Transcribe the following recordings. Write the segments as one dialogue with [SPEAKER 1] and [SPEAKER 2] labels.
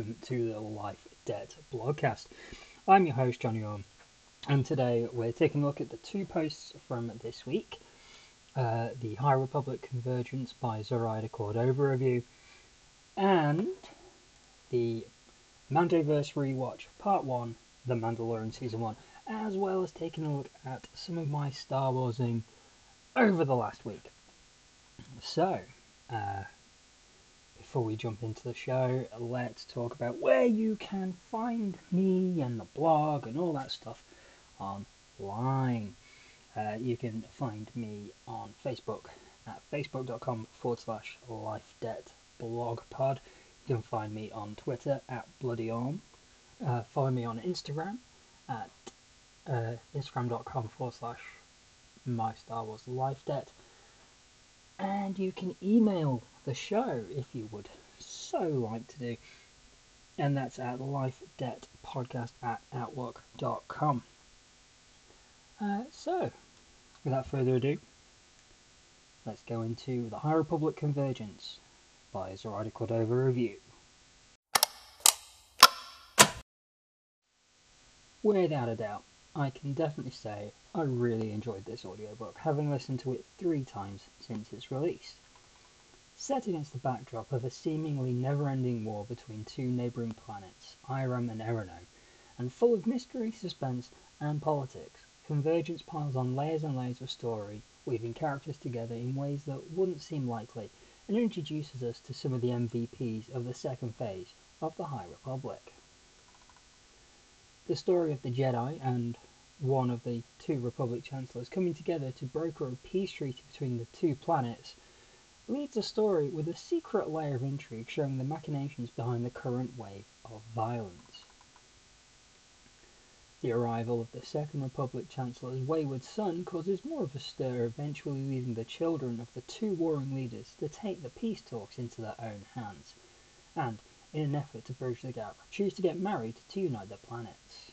[SPEAKER 1] welcome to the Life Debt blogcast. I'm your host, Johnny Orme, and today we're taking a look at the two posts from this week uh, the High Republic Convergence by Zoraida Córdova review, and the Mandoverse Rewatch Part 1, The Mandalorian Season 1, as well as taking a look at some of my Star Warsing over the last week. So, uh, before we jump into the show, let's talk about where you can find me and the blog and all that stuff online. Uh, you can find me on Facebook at facebook.com forward slash life debt blog pod. You can find me on Twitter at Bloody Orme. Uh, follow me on Instagram at uh, instagram.com forward slash my Star Wars life debt. And you can email the show if you would so like to do. And that's at lifedebtpodcast at outlook.com. Uh, so, without further ado, let's go into the High Republic Convergence by Zoraida Córdova Review. Without a doubt, I can definitely say I really enjoyed this audiobook, having listened to it three times since its release. Set against the backdrop of a seemingly never-ending war between two neighbouring planets, Eiram and E'ronoh, and full of mystery, suspense, and politics, Convergence piles on layers and layers of story, weaving characters together in ways that wouldn't seem likely, and introduces us to some of the MVPs of the second phase of the High Republic. The story of the Jedi and one of the two Republic Chancellors coming together to broker a peace treaty between the two planets leads a story with a secret layer of intrigue showing the machinations behind the current wave of violence. The arrival of the Second Republic Chancellor's wayward son causes more of a stir, eventually leading the children of the two warring leaders to take the peace talks into their own hands, and, in an effort to bridge the gap, choose to get married to unite the planets.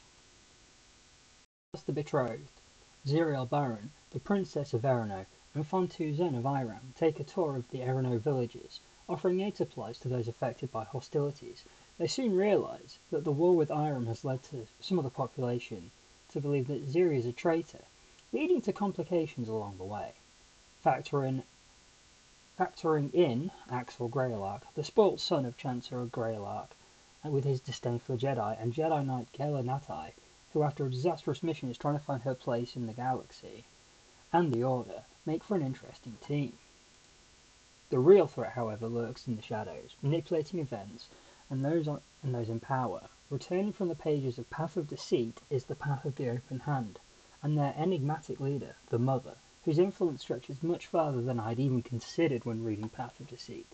[SPEAKER 1] As the betrothed, Xiri A'lbaran, the Princess of E'ronoh, and Phan-tu Zenn of Eiram take a tour of the E'ronoh villages, offering aid supplies to those affected by hostilities they soon realise that the war with Eiram has led to some of the population to believe that Xiri is a traitor, leading to complications along the way. Factoring, factoring in Axel Greylark, the spoilt son of Chancellor Greylark, and with his disdain for the Jedi, and Jedi Knight Gella Nattai, who after a disastrous mission is trying to find her place in the galaxy, and the Order, make for an interesting team. The real threat, however, lurks in the shadows, manipulating events and those, on, and those in power. Returning from the pages of Path of Deceit is the Path of the Open Hand, and their enigmatic leader, the Mother, whose influence stretches much farther than I had even considered when reading Path of Deceit.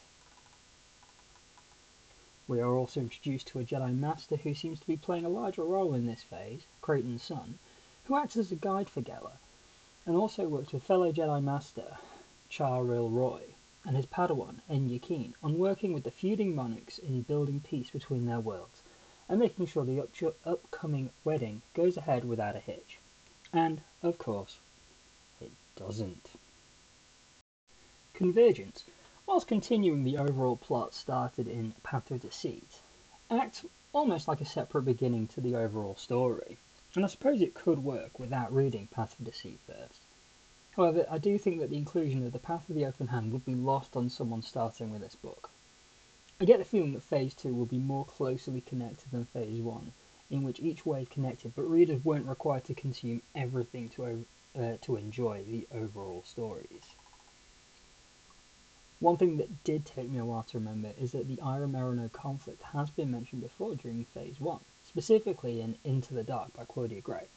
[SPEAKER 1] We are also introduced to a Jedi Master who seems to be playing a larger role in this phase, Creighton Sun, who acts as a guide for Gella, and also works with fellow Jedi Master Char-Ryl-Roth, and his Padawan, Enya Keen, on working with the feuding monarchs in building peace between their worlds, and making sure the up- upcoming wedding goes ahead without a hitch. And, of course, doesn't. Convergence, whilst continuing the overall plot started in Path of Deceit, acts almost like a separate beginning to the overall story, and I suppose it could work without reading Path of Deceit first. However, I do think that the inclusion of the Path of the Open Hand would be lost on someone starting with this book. I get the feeling that Phase 2 will be more closely connected than Phase 1, in which each way is connected, but readers weren't required to consume everything to, uh, to enjoy the overall stories. One thing that did take me a while to remember is that the Eiram E'ronoh conflict has been mentioned before during Phase 1, specifically in Into the Dark by Claudia Gray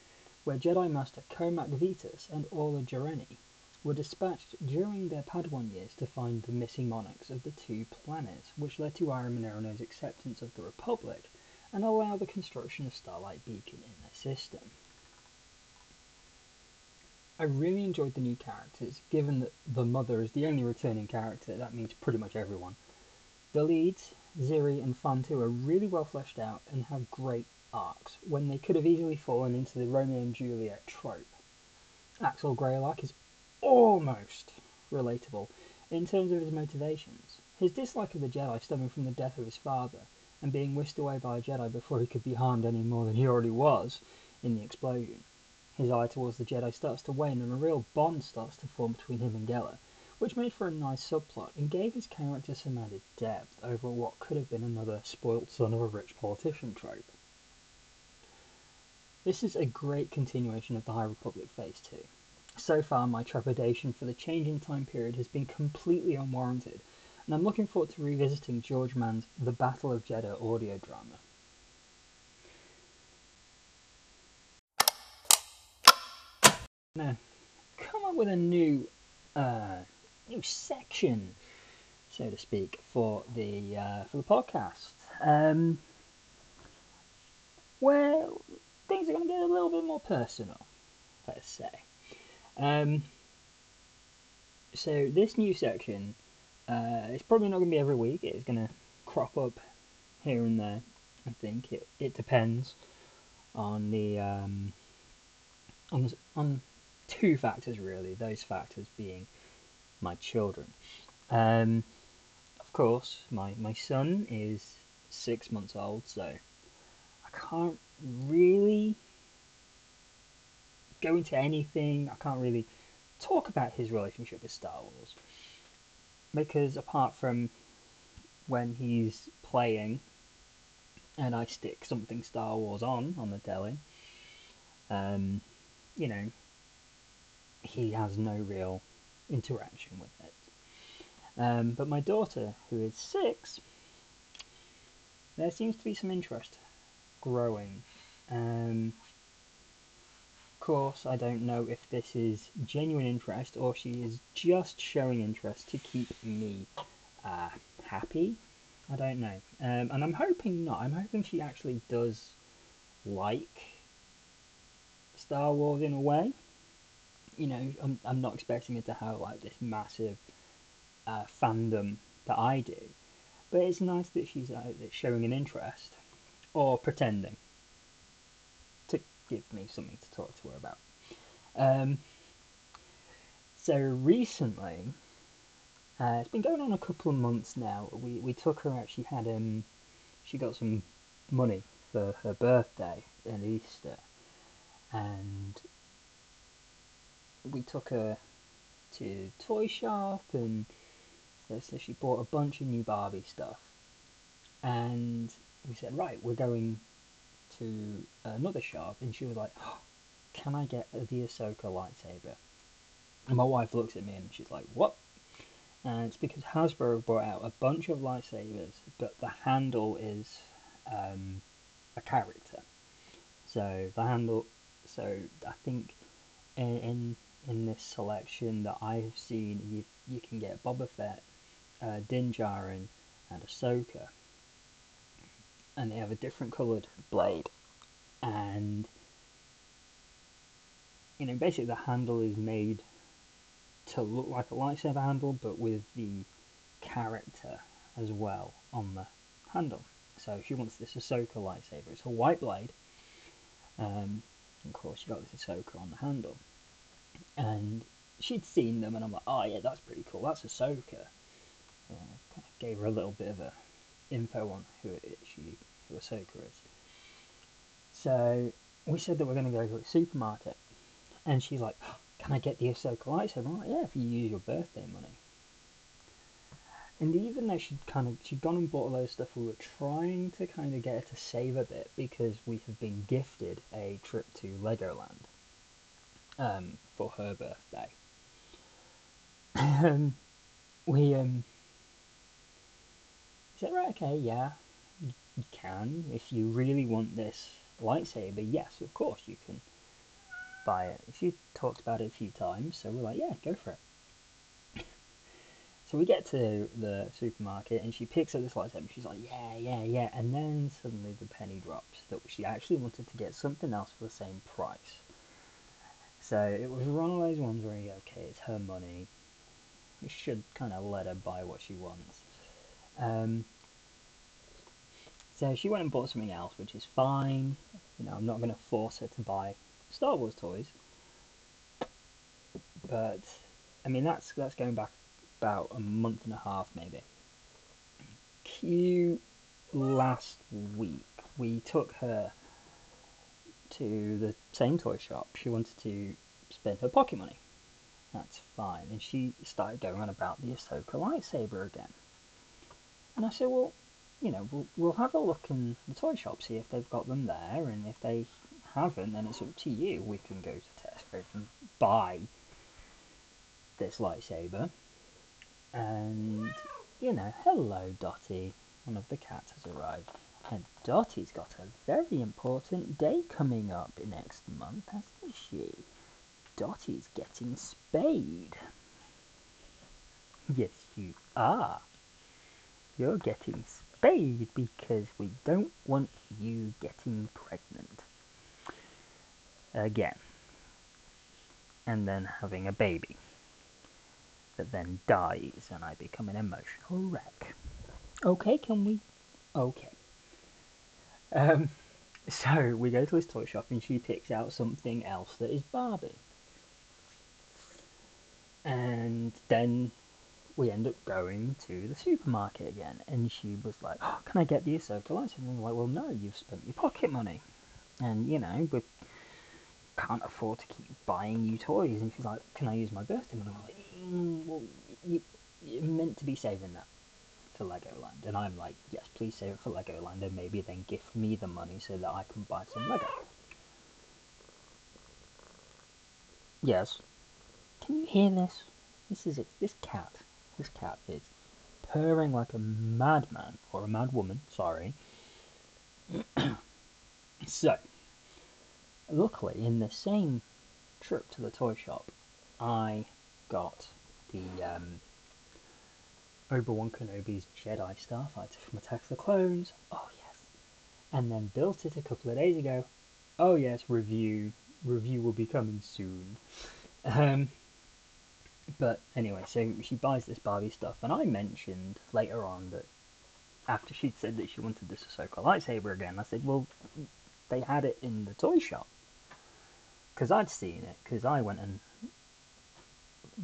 [SPEAKER 1] where Jedi Master Cohmac Vitus and Orla Jareni were dispatched during their Padawan years to find the missing monarchs of the two planets, which led to Eiram and acceptance of the Republic and allow the construction of Starlight Beacon in their system. I really enjoyed the new characters, given that the mother is the only returning character, that means pretty much everyone. The leads, Xiri and Phan-tu, are really well fleshed out and have great arcs when they could have easily fallen into the Romeo and Juliet trope. Axel Greylark is almost relatable in terms of his motivations. His dislike of the Jedi stemming from the death of his father, and being whisked away by a Jedi before he could be harmed any more than he already was in the explosion. His eye towards the Jedi starts to wane, and a real bond starts to form between him and Gella, which made for a nice subplot and gave his character some added depth over what could have been another spoilt son of a rich politician trope. This is a great continuation of the High Republic Phase 2. So far, my trepidation for the changing time period has been completely unwarranted, and I'm looking forward to revisiting George Mann's The Battle of Jedha audio drama. Now, come up with a new, uh, new section, so to speak, for the uh, for the podcast, um, where things are going to get a little bit more personal, let's say. Um, so this new section, uh, it's probably not going to be every week. It's going to crop up here and there. I think it, it depends on the um, on on two factors really. Those factors being my children. Um, of course, my my son is six months old, so I can't really go into anything. I can't really talk about his relationship with Star Wars because apart from when he's playing and I stick something Star Wars on on the telly, um, you know, he has no real interaction with it. Um, but my daughter, who is six, there seems to be some interest growing. Um, of course, I don't know if this is genuine interest or she is just showing interest to keep me uh, happy. I don't know. Um, and I'm hoping not. I'm hoping she actually does like Star Wars in a way. You know, I'm, I'm not expecting her to have like this massive uh, fandom that I do. But it's nice that she's uh, showing an interest or pretending to give me something to talk to her about. Um, so recently, uh, it's been going on a couple of months now. We we took her out. She had um, she got some money for her birthday and Easter, and we took her to toy shop and so, she bought a bunch of new Barbie stuff, and we said, right, we're going to another shop, and she was like, oh, can I get the Ahsoka lightsaber? And my wife looks at me and she's like, what? And it's because Hasbro brought out a bunch of lightsabers, but the handle is um, a character. So the handle, so I think in, in in this selection that I have seen, you you can get Boba Fett, uh, Din Djarin, and Ahsoka and they have a different coloured blade. And you know, basically the handle is made to look like a lightsaber handle, but with the character as well on the handle. So she wants this Ahsoka lightsaber. It's a white blade. Um, of course, you got this Ahsoka on the handle. And she'd seen them, and I'm like, oh yeah, that's pretty cool. That's Ahsoka. Uh, gave her a little bit of a info on who it, she who Ahsoka is. So we said that we're going to go to a supermarket, and she's like, oh, "Can I get the Ahsoka lightsaber?" I'm like, "Yeah, if you use your birthday money." And even though she'd kind of she'd gone and bought all those stuff, we were trying to kind of get her to save a bit because we have been gifted a trip to Legoland um, for her birthday. um, we um, said, right, okay, yeah, you can. If you really want this lightsaber, yes, of course you can buy it. She talked about it a few times, so we're like, yeah, go for it. so we get to the supermarket and she picks up this lightsaber. She's like, yeah, yeah, yeah. And then suddenly the penny drops that she actually wanted to get something else for the same price. So it was one of those ones where, okay, it's her money. We should kind of let her buy what she wants. Um, so she went and bought something else, which is fine. You know, I'm not going to force her to buy Star Wars toys. But I mean, that's that's going back about a month and a half, maybe. Q last week we took her to the same toy shop. She wanted to spend her pocket money. That's fine. And she started going on about the Ahsoka lightsaber again. And I said, well, you know, we'll, we'll have a look in the toy shop, see if they've got them there, and if they haven't, then it's up to you. We can go to Tesco and buy this lightsaber. And, you know, hello, Dottie. One of the cats has arrived. And Dottie's got a very important day coming up next month, hasn't she? Dottie's getting spayed. Yes, you are. You're getting spayed because we don't want you getting pregnant. Again. And then having a baby that then dies and I become an emotional wreck. Okay, can we? Okay. Um, so we go to this toy shop and she picks out something else that is Barbie. And then we end up going to the supermarket again, and she was like, oh, "Can I get the Ahsoka lights?" And I'm like, "Well, no, you've spent your pocket money, and you know we can't afford to keep buying you toys." And she's like, "Can I use my birthday money?" I'm like, mm, "Well, you, you're meant to be saving that for Legoland," and I'm like, "Yes, please save it for Legoland, and maybe then gift me the money so that I can buy some Lego." Yes. Can you hear this? This is it. This cat. This cat is purring like a madman, or a mad woman, sorry. so, luckily, in the same trip to the toy shop, I got the um, Obi-Wan Kenobi's Jedi Starfighter from Attack of the Clones. Oh yes, and then built it a couple of days ago. Oh yes, review review will be coming soon. Um, but anyway, so she buys this Barbie stuff, and I mentioned later on that after she'd said that she wanted this Ahsoka lightsaber again, I said, well, they had it in the toy shop. Because I'd seen it, because I went and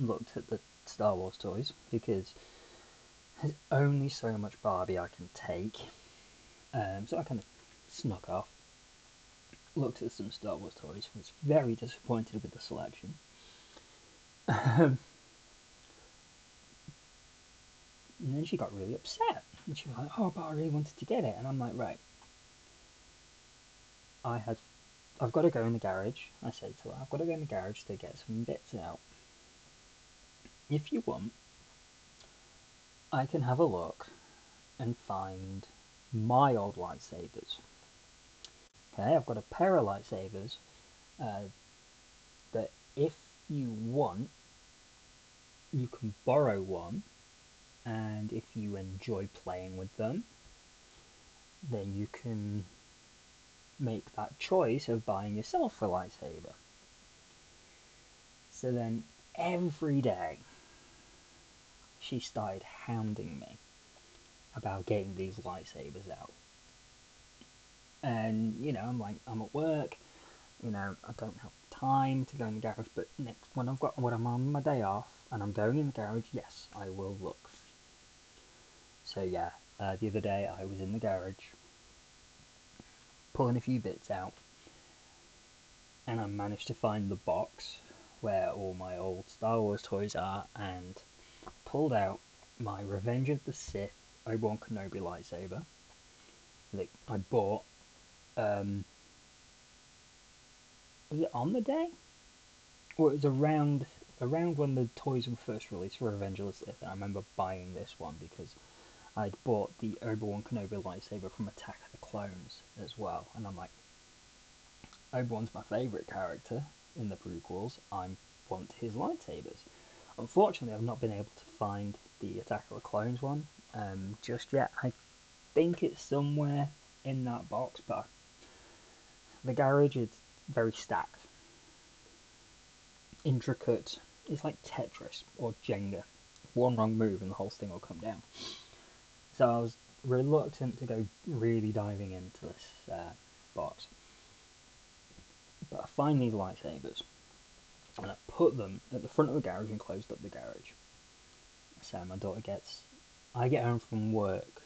[SPEAKER 1] looked at the Star Wars toys, because there's only so much Barbie I can take. Um, so I kind of snuck off, looked at some Star Wars toys, was very disappointed with the selection. Um, And then she got really upset. And she was like, oh, but I really wanted to get it. And I'm like, right. I had, I've got to go in the garage. I said to her, I've got to go in the garage to get some bits out. If you want, I can have a look and find my old lightsabers. Okay, I've got a pair of lightsabers uh, that if you want, you can borrow one and if you enjoy playing with them, then you can make that choice of buying yourself a lightsaber. So then every day she started hounding me about getting these lightsabers out. And, you know, I'm like, I'm at work, you know, I don't have time to go in the garage, but next when I've got when I'm on my day off and I'm going in the garage, yes, I will look so yeah, uh, the other day I was in the garage pulling a few bits out and I managed to find the box where all my old Star Wars toys are and pulled out my Revenge of the Sith Obi-Wan Kenobi lightsaber that I bought um, was it on the day? Or it was around around when the toys were first released for Revenge of the Sith I remember buying this one because I'd bought the Obi-Wan Kenobi lightsaber from Attack of the Clones as well, and I'm like, Obi-Wan's my favourite character in the prequels. I want his lightsabers. Unfortunately, I've not been able to find the Attack of the Clones one um, just yet. I think it's somewhere in that box, but the garage is very stacked, intricate. It's like Tetris or Jenga. One wrong move and the whole thing will come down. So I was reluctant to go really diving into this uh, box. But I find these lightsabers and I put them at the front of the garage and closed up the garage. So my daughter gets, I get home from work.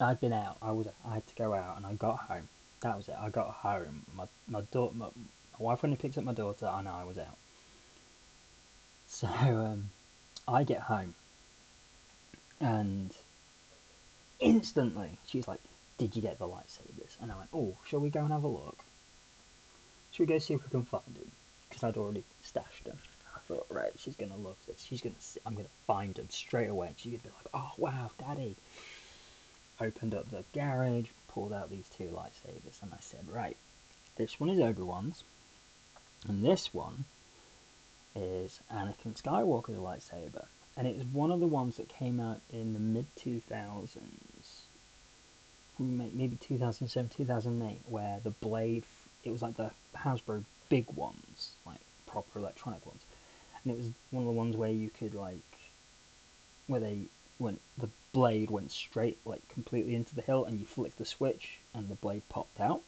[SPEAKER 1] I'd been out. I was. I had to go out, and I got home. That was it. I got home. My my daughter, my, my wife went picked up my daughter, and I was out. So um, I get home, and instantly she's like, "Did you get the lightsabers?" And I went, "Oh, shall we go and have a look? Shall we go see if we can find them?" Because I'd already stashed them. I thought, right, she's gonna love this. She's gonna, see, I'm gonna find them straight away. And she's gonna be like, "Oh wow, daddy!" Opened up the garage, pulled out these two lightsabers, and I said, "Right, this one is Obi Wan's, and this one is Anakin Skywalker's lightsaber." and it's one of the ones that came out in the mid 2000s, maybe 2007, 2008, where the blade, it was like the Hasbro big ones, like proper electronic ones, and it was one of the ones where you could like, where they went, the blade went straight, like completely into the hilt, and you flicked the switch, and the blade popped out.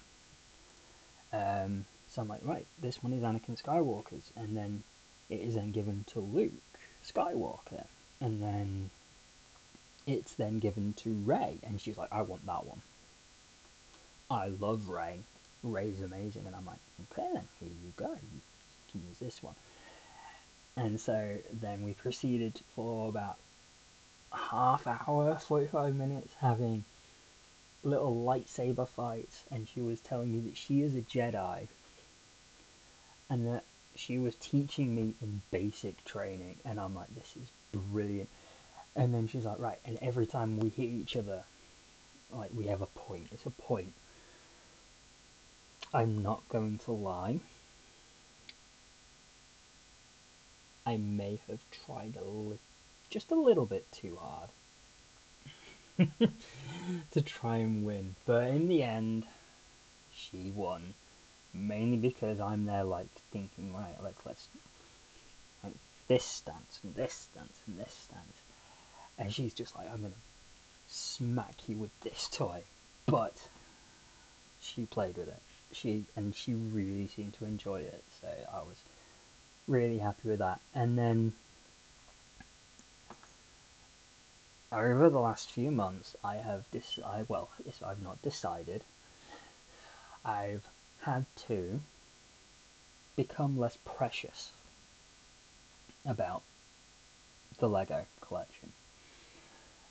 [SPEAKER 1] Um, so I'm like, right, this one is Anakin Skywalker's, and then it is then given to Luke Skywalker, and then it's then given to Rey, and she's like, I want that one. I love Rey. Rey's amazing, and I'm like, okay then, here you go. You can use this one. And so then we proceeded for about half hour, 45 minutes, having little lightsaber fights, and she was telling me that she is a Jedi, and that she was teaching me in basic training, and I'm like, this is brilliant. And then she's like, right, and every time we hit each other, like we have a point. It's a point. I'm not going to lie. I may have tried a li- just a little bit too hard to try and win, but in the end, she won mainly because I'm there like thinking, right, like let's like this stance and this stance and this stance, and she's just like, I'm gonna smack you with this toy, but she played with it. She and she really seemed to enjoy it, so I was really happy with that. And then over the last few months, I have this. I well, I've not decided. I've had to become less precious about the Lego collection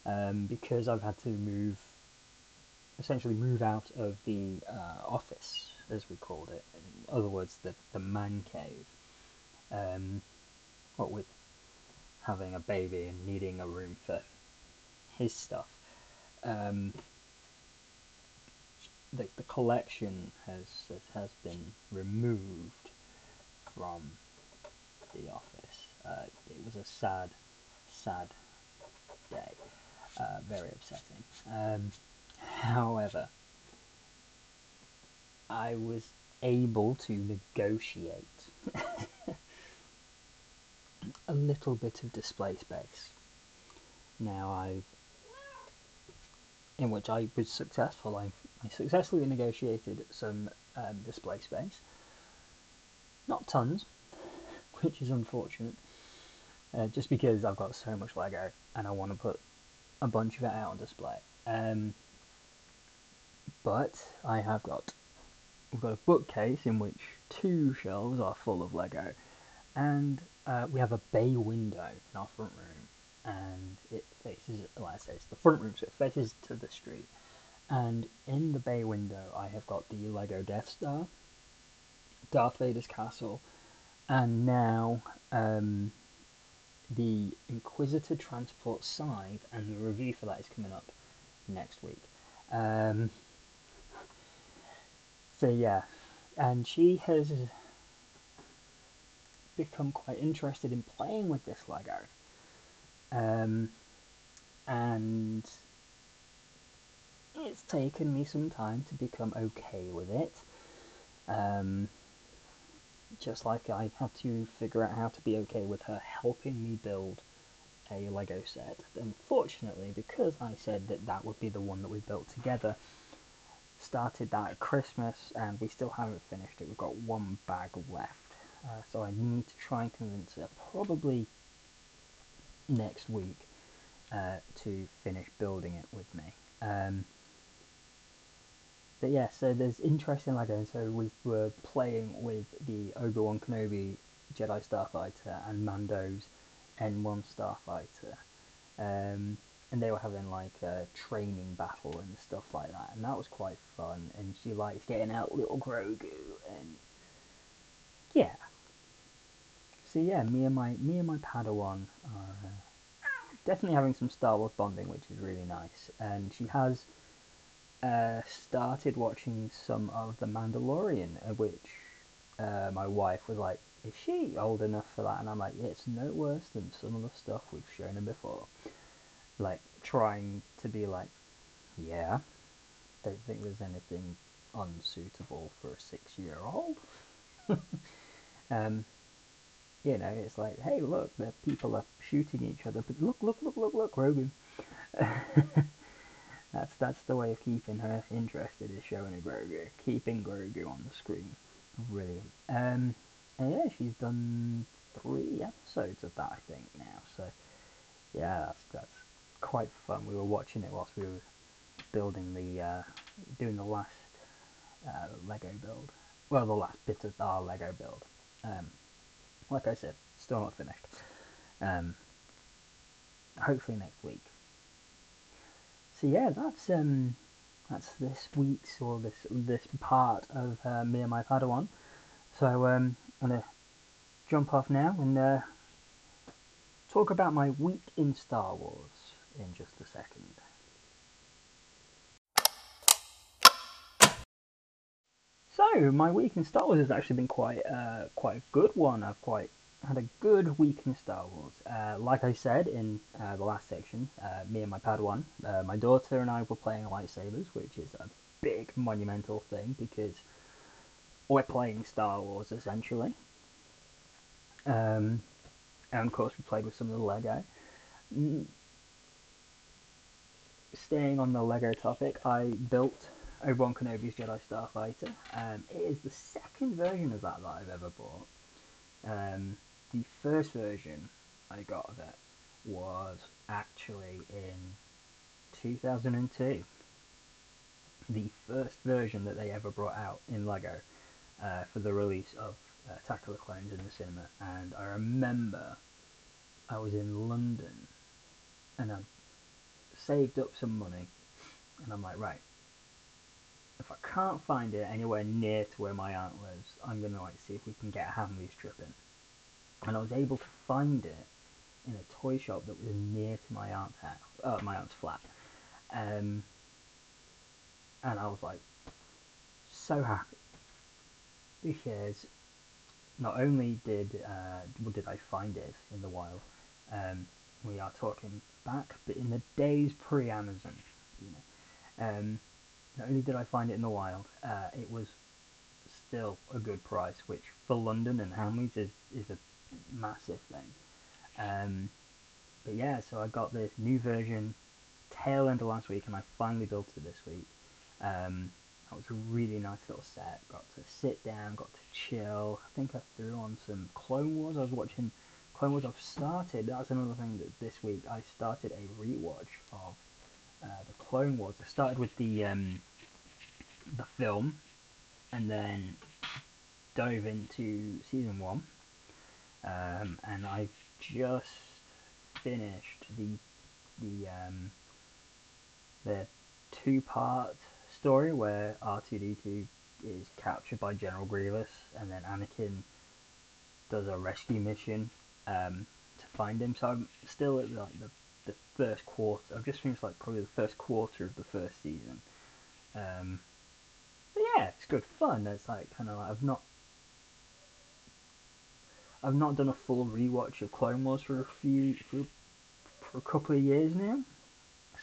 [SPEAKER 1] um, because I've had to move, essentially move out of the uh, office, as we called it. In other words, the, the man cave. Um, what with having a baby and needing a room for his stuff. Um, the, the collection has has been removed from the office. Uh, it was a sad, sad day. Uh, very upsetting. Um, however, I was able to negotiate a little bit of display space. Now I've in which I was successful. I, I successfully negotiated some um, display space. Not tons, which is unfortunate, uh, just because I've got so much Lego and I want to put a bunch of it out on display. Um, but I have got we've got a bookcase in which two shelves are full of Lego, and uh, we have a bay window in our front room, and it faces, like I say, it's the front room, so it faces to the street. And in the bay window, I have got the Lego Death Star, Darth Vader's castle, and now um, the Inquisitor Transport Scythe, and the review for that is coming up next week. Um, so yeah, and she has become quite interested in playing with this Lego. Um, and it's taken me some time to become okay with it. Um, just like I had to figure out how to be okay with her helping me build a Lego set. Unfortunately, because I said that that would be the one that we built together, started that at Christmas and we still haven't finished it. We've got one bag left. Uh, so I need to try and convince her probably next week uh, to finish building it with me. Um, but yeah, so there's interesting Lego, and so we were playing with the Obi Wan Kenobi Jedi Starfighter and Mando's N1 Starfighter, um, and they were having like a training battle and stuff like that, and that was quite fun. And she likes getting out little Grogu, and yeah. So yeah, me and my me and my Padawan are uh, definitely having some Star Wars bonding, which is really nice. And she has uh, started watching some of The Mandalorian, uh, which uh, my wife was like, "Is she old enough for that?" And I'm like, "It's no worse than some of the stuff we've shown her before." Like trying to be like, "Yeah, don't think there's anything unsuitable for a six-year-old." um, you know, it's like, "Hey, look, the people are shooting each other, but look, look, look, look, look, Grogu." That's that's the way of keeping her interested is showing a Grogu, keeping Grogu on the screen. Brilliant. Um, and yeah, she's done three episodes of that, I think now. So yeah, that's that's quite fun. We were watching it whilst we were building the uh, doing the last uh, Lego build. Well, the last bit of our Lego build. Um, like I said, still not finished. Um, hopefully next week so yeah, that's um, that's this week's or this this part of uh, me and my Padawan. So um, I'm gonna jump off now and uh, talk about my week in Star Wars in just a second. So my week in Star Wars has actually been quite uh, quite a good one. I've quite had a good week in Star Wars. Uh, like I said in uh, the last section, uh, me and my Padawan, uh, my daughter and I were playing lightsabers, which is a big monumental thing because we're playing Star Wars essentially. Um, and of course, we played with some of the Lego. Staying on the Lego topic, I built Obi-Wan Kenobi's Jedi Starfighter. Um, it is the second version of that that I've ever bought. Um, the first version I got of it was actually in 2002. The first version that they ever brought out in Lego uh, for the release of uh, Attack of the Clones in the cinema. And I remember I was in London and I saved up some money and I'm like, right, if I can't find it anywhere near to where my aunt lives, I'm gonna like see if we can get a Hamleys trip in and I was able to find it in a toy shop that was near to my aunt's house, uh, my aunt's flat, um, and I was like so happy. Because not only did uh, did I find it in the wild, um, we are talking back, but in the days pre-Amazon, you know, um, not only did I find it in the wild, uh, it was still a good price, which for London and Hamleys is is a massive thing. Um, but yeah, so I got this new version tail end of last week, and I finally built it this week. Um, that was a really nice little set. Got to sit down, got to chill. I think I threw on some Clone Wars. I was watching Clone Wars. I've started. That's another thing that this week I started a rewatch of uh, the Clone Wars. I started with the um, the film, and then dove into season one um, and I've just finished the the um, the two part story where R2D2 is captured by General Grievous, and then Anakin does a rescue mission um, to find him. So I'm still at like the the first quarter. I've just finished like probably the first quarter of the first season. Um, but yeah, it's good fun. It's like kind of like I've not I've not done a full rewatch of Clone Wars for a few for, for a couple of years now,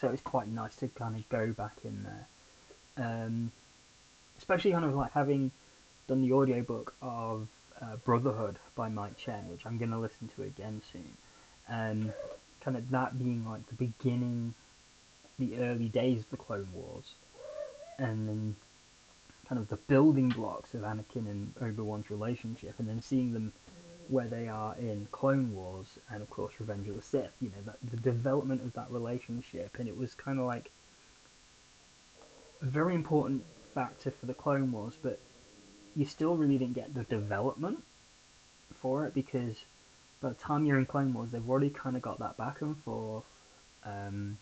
[SPEAKER 1] so it's quite nice to kind of go back in there. Um, especially kind of like having done the audiobook of uh, Brotherhood by Mike Chen, which I'm going to listen to again soon. Um, kind of that being like the beginning, the early days of the Clone Wars, and then kind of the building blocks of Anakin and Obi Wan's relationship, and then seeing them where they are in Clone Wars and of course Revenge of the Sith. You know, that, the development of that relationship, and it was kind of like a very important factor for the Clone Wars, but you still really didn't get the development for it because by the time you're in Clone Wars, they've already kind of got that back and forth um,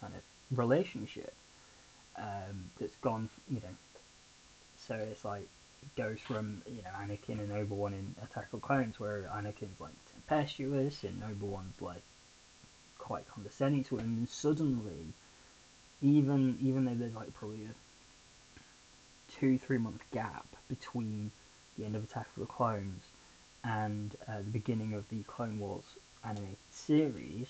[SPEAKER 1] kind of relationship um, that's gone, you know. So it's like goes from you know Anakin and Obi Wan in Attack of the Clones, where Anakin's like tempestuous and Obi Wan's like quite condescending to him, and suddenly, even even though there's like probably a two three month gap between the end of Attack of the Clones and uh, the beginning of the Clone Wars animated series,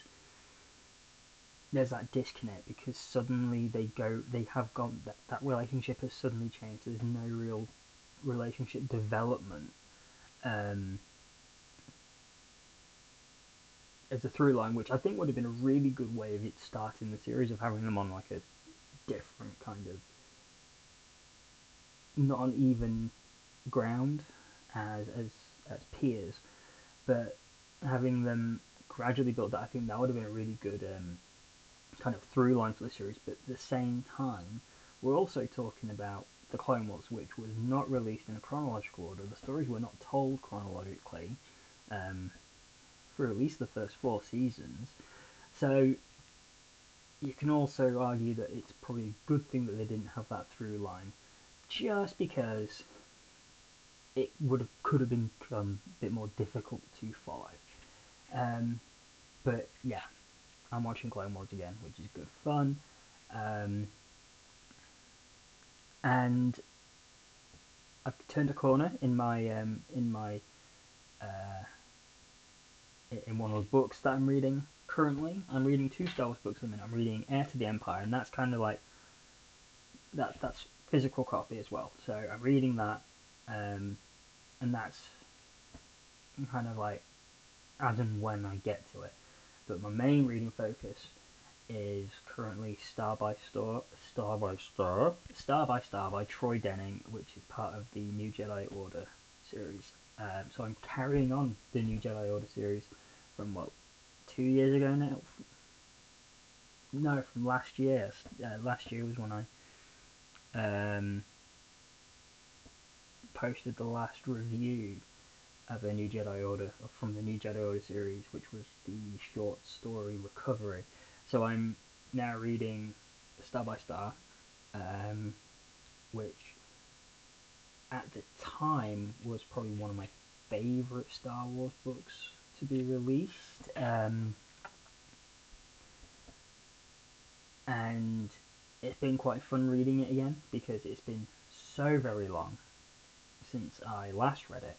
[SPEAKER 1] there's that disconnect because suddenly they go, they have gone, that, that relationship has suddenly changed. There's no real relationship development um, as a through line, which I think would have been a really good way of it starting the series of having them on like a different kind of not on even ground as as as peers, but having them gradually build that, I think that would have been a really good um, kind of through line for the series. But at the same time, we're also talking about the Clone Wars, which was not released in a chronological order. The stories were not told chronologically um, for at least the first four seasons. So you can also argue that it's probably a good thing that they didn't have that through line, just because it would have could have been um, a bit more difficult to follow. Um, but yeah, I'm watching Clone Wars again, which is good fun. Um, and I've turned a corner in my um, in my uh, in one of the books that I'm reading currently. I'm reading two Star Wars books at the minute. I'm reading Heir to the Empire, and that's kind of like that. That's physical copy as well. So I'm reading that, um, and that's kind of like as and when I get to it. But my main reading focus is currently Star by Star, Star by Star, Star by Star by Troy Denning, which is part of the New Jedi Order series. Um, so I'm carrying on the New Jedi Order series from what two years ago now. No, from last year. Uh, last year was when I um, posted the last review of the New Jedi Order from the New Jedi Order series, which was the short story Recovery. So I'm now reading Star by Star, um, which at the time was probably one of my favorite Star Wars books to be released. Um, and it's been quite fun reading it again because it's been so very long since I last read it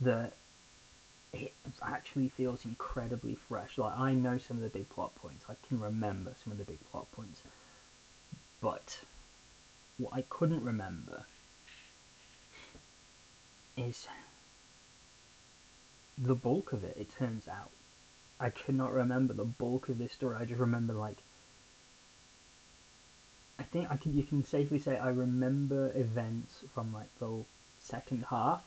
[SPEAKER 1] that it actually feels incredibly fresh. Like I know some of the big plot points, I can remember some of the big plot points, but what I couldn't remember is the bulk of it. It turns out I could not remember the bulk of this story. I just remember like I think I can you can safely say I remember events from like the second half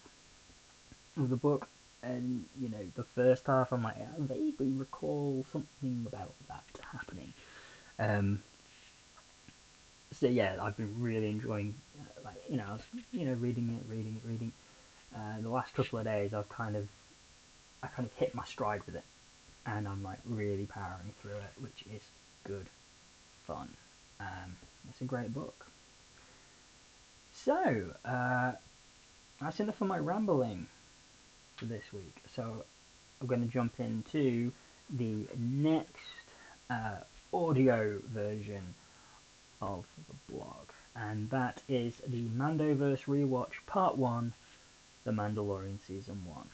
[SPEAKER 1] of the book and you know the first half I'm like I vaguely recall something about that happening. Um so yeah I've been really enjoying uh, like you know I was, you know reading it reading it reading uh, the last couple of days I've kind of I kind of hit my stride with it. And I'm like really powering through it which is good fun. Um, it's a great book. So uh, that's enough of my rambling for this week. So I'm going to jump into the next uh, audio version of the blog, and that is the Mandoverse Rewatch Part 1 The Mandalorian Season 1.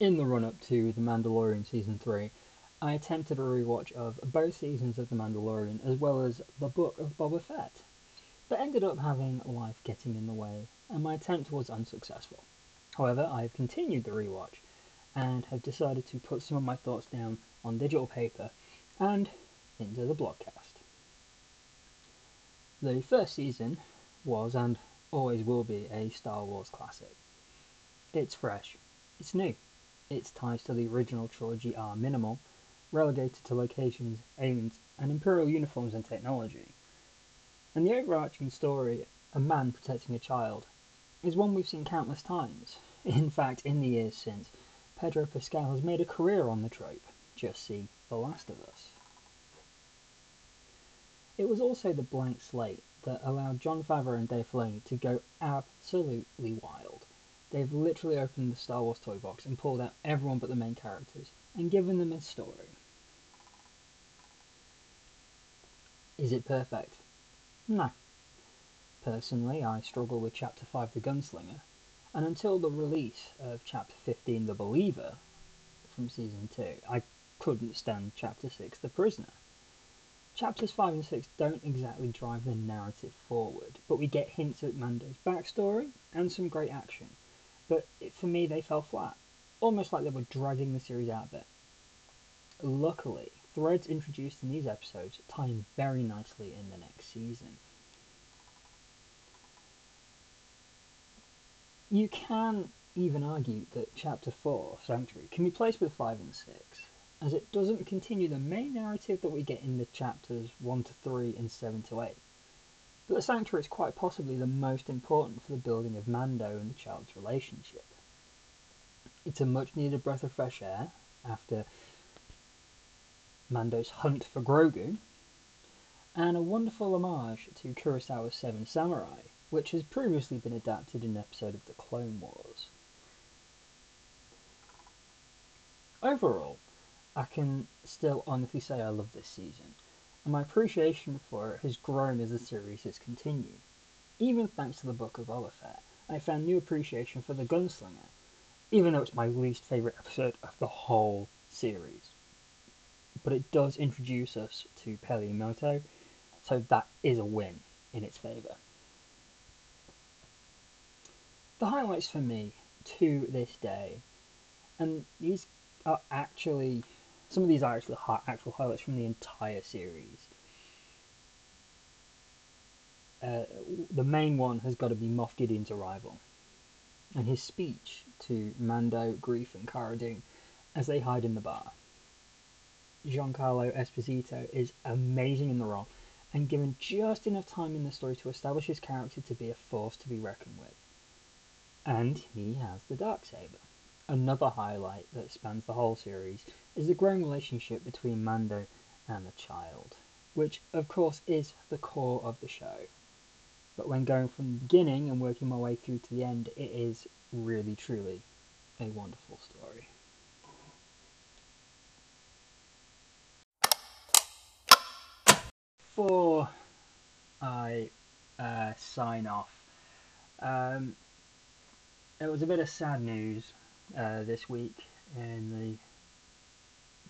[SPEAKER 1] In the run up to The Mandalorian Season 3, I attempted a rewatch of both seasons of The Mandalorian as well as the book of Boba Fett but ended up having life getting in the way, and my attempt was unsuccessful. However, I have continued the rewatch and have decided to put some of my thoughts down on digital paper and into the blogcast. The first season was and always will be a Star Wars classic. It's fresh, it's new, its ties to the original trilogy are minimal, relegated to locations, aliens, and Imperial uniforms and technology. And the overarching story, a man protecting a child, is one we've seen countless times. In fact, in the years since, Pedro Pascal has made a career on the trope. Just see The Last of Us. It was also the blank slate that allowed Jon Favreau and Dave Filoni to go absolutely wild. They've literally opened the Star Wars toy box and pulled out everyone but the main characters and given them a story. Is it perfect? No. Personally, I struggle with Chapter 5 The Gunslinger, and until the release of Chapter 15 The Believer from Season 2, I couldn't stand Chapter 6 The Prisoner. Chapters 5 and 6 don't exactly drive the narrative forward, but we get hints at Mando's backstory and some great action. But it, for me, they fell flat, almost like they were dragging the series out a bit. Luckily, threads introduced in these episodes tie in very nicely in the next season. You can even argue that Chapter 4, Sanctuary, can be placed with 5 and 6, as it doesn't continue the main narrative that we get in the chapters 1 to 3 and 7 to 8. But the Sanctuary is quite possibly the most important for the building of Mando and the child's relationship. It's a much needed breath of fresh air after Mando's hunt for Grogu, and a wonderful homage to Kurosawa's Seven Samurai, which has previously been adapted in an episode of The Clone Wars. Overall, I can still honestly say I love this season, and my appreciation for it has grown as the series has continued. Even thanks to the Book of Boba I found new appreciation for the Gunslinger, even though it's my least favourite episode of the whole series. But it does introduce us to Peli Motto, so that is a win in its favour. The highlights for me to this day, and these are actually some of these are actually actual highlights from the entire series. Uh, the main one has got to be Moff Gideon's arrival, and his speech to Mando, Greef, and Cara Dune as they hide in the bar. Giancarlo Esposito is amazing in the role, and given just enough time in the story to establish his character to be a force to be reckoned with. And he has the dark saber. Another highlight that spans the whole series is the growing relationship between Mando and the child, which of course is the core of the show. But when going from the beginning and working my way through to the end, it is really truly a wonderful story. Before I uh, sign off, um, it was a bit of sad news uh, this week in the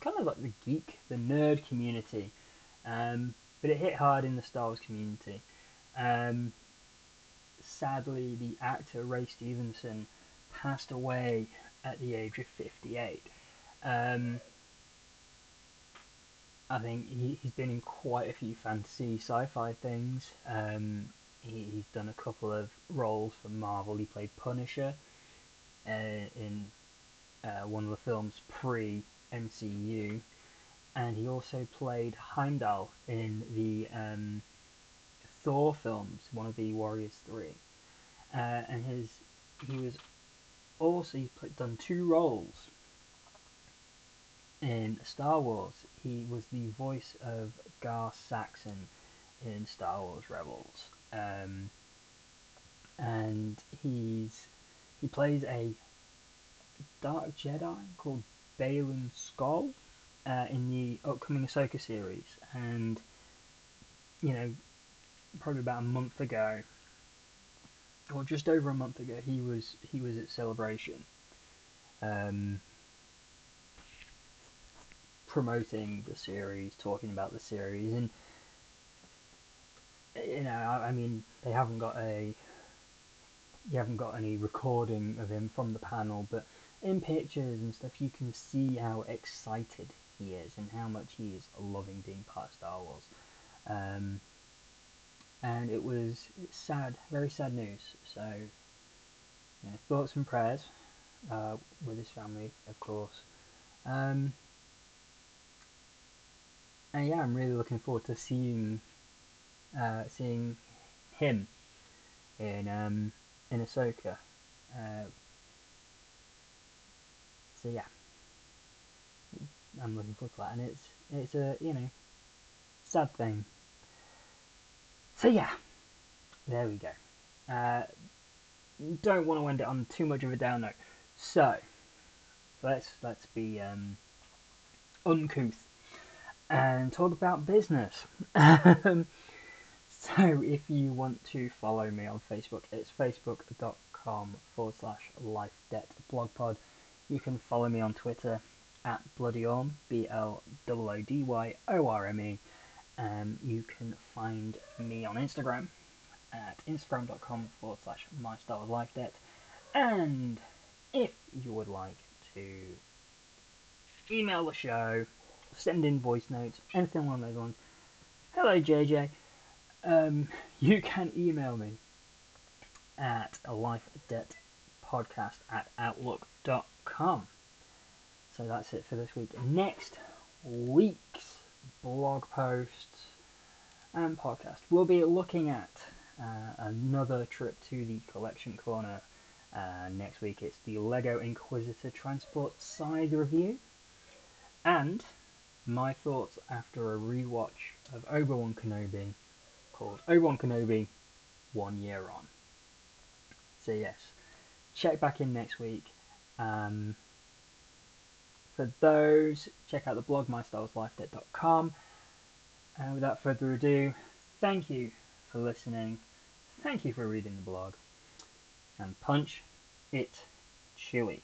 [SPEAKER 1] kind of like the geek, the nerd community, um, but it hit hard in the Star Wars community. Um, sadly, the actor Ray Stevenson passed away at the age of 58. Um, I think he, has been in quite a few fantasy sci-fi things. Um, he, he's done a couple of roles for Marvel. He played Punisher uh, in uh, one of the films pre MCU, and he also played Heimdall in the um, Thor films, one of the Warriors Three, uh, and his he was also he's done two roles in Star Wars. He was the voice of Gar Saxon in Star Wars Rebels, um, and he's he plays a Dark Jedi called Baylan Skoll uh, in the upcoming Ahsoka series, and you know, probably about a month ago, or just over a month ago, he was he was at Celebration, um, promoting the series, talking about the series, and you know, I, I mean, they haven't got a you haven't got any recording of him from the panel, but in pictures and stuff, you can see how excited he is and how much he is loving being part of Star Wars. Um, and it was sad, very sad news. So, you know, thoughts and prayers uh, with his family, of course. Um, and yeah, I'm really looking forward to seeing uh, seeing him in um, in Ahsoka. Uh, so yeah, I'm looking forward to that, and it's it's a you know sad thing. So yeah, there we go. Uh, don't want to end it on too much of a down note, so let's let's be um, uncouth and talk about business. Um, so if you want to follow me on Facebook, it's facebook.com forward slash life debt blog pod. You can follow me on Twitter at bloodyorme, B L O O D Y O R M E. Um, you can find me on Instagram at instagram.com forward slash my Star Wars life debt. And if you would like to email the show, send in voice notes, anything along those lines, hello JJ, um, you can email me at a life debt podcast at outlook.com. So that's it for this week. Next week's blog posts and podcast, we'll be looking at uh, another trip to the collection corner. Uh, next week it's the Lego Inquisitor Transport Scythe review and my thoughts after a rewatch of Obi Wan Kenobi called Obi Wan Kenobi One Year On. So, yes, check back in next week. Um, for those, check out the blog myStarWarsLifeDebt.com. And without further ado, thank you for listening. Thank you for reading the blog. And punch it Chewie.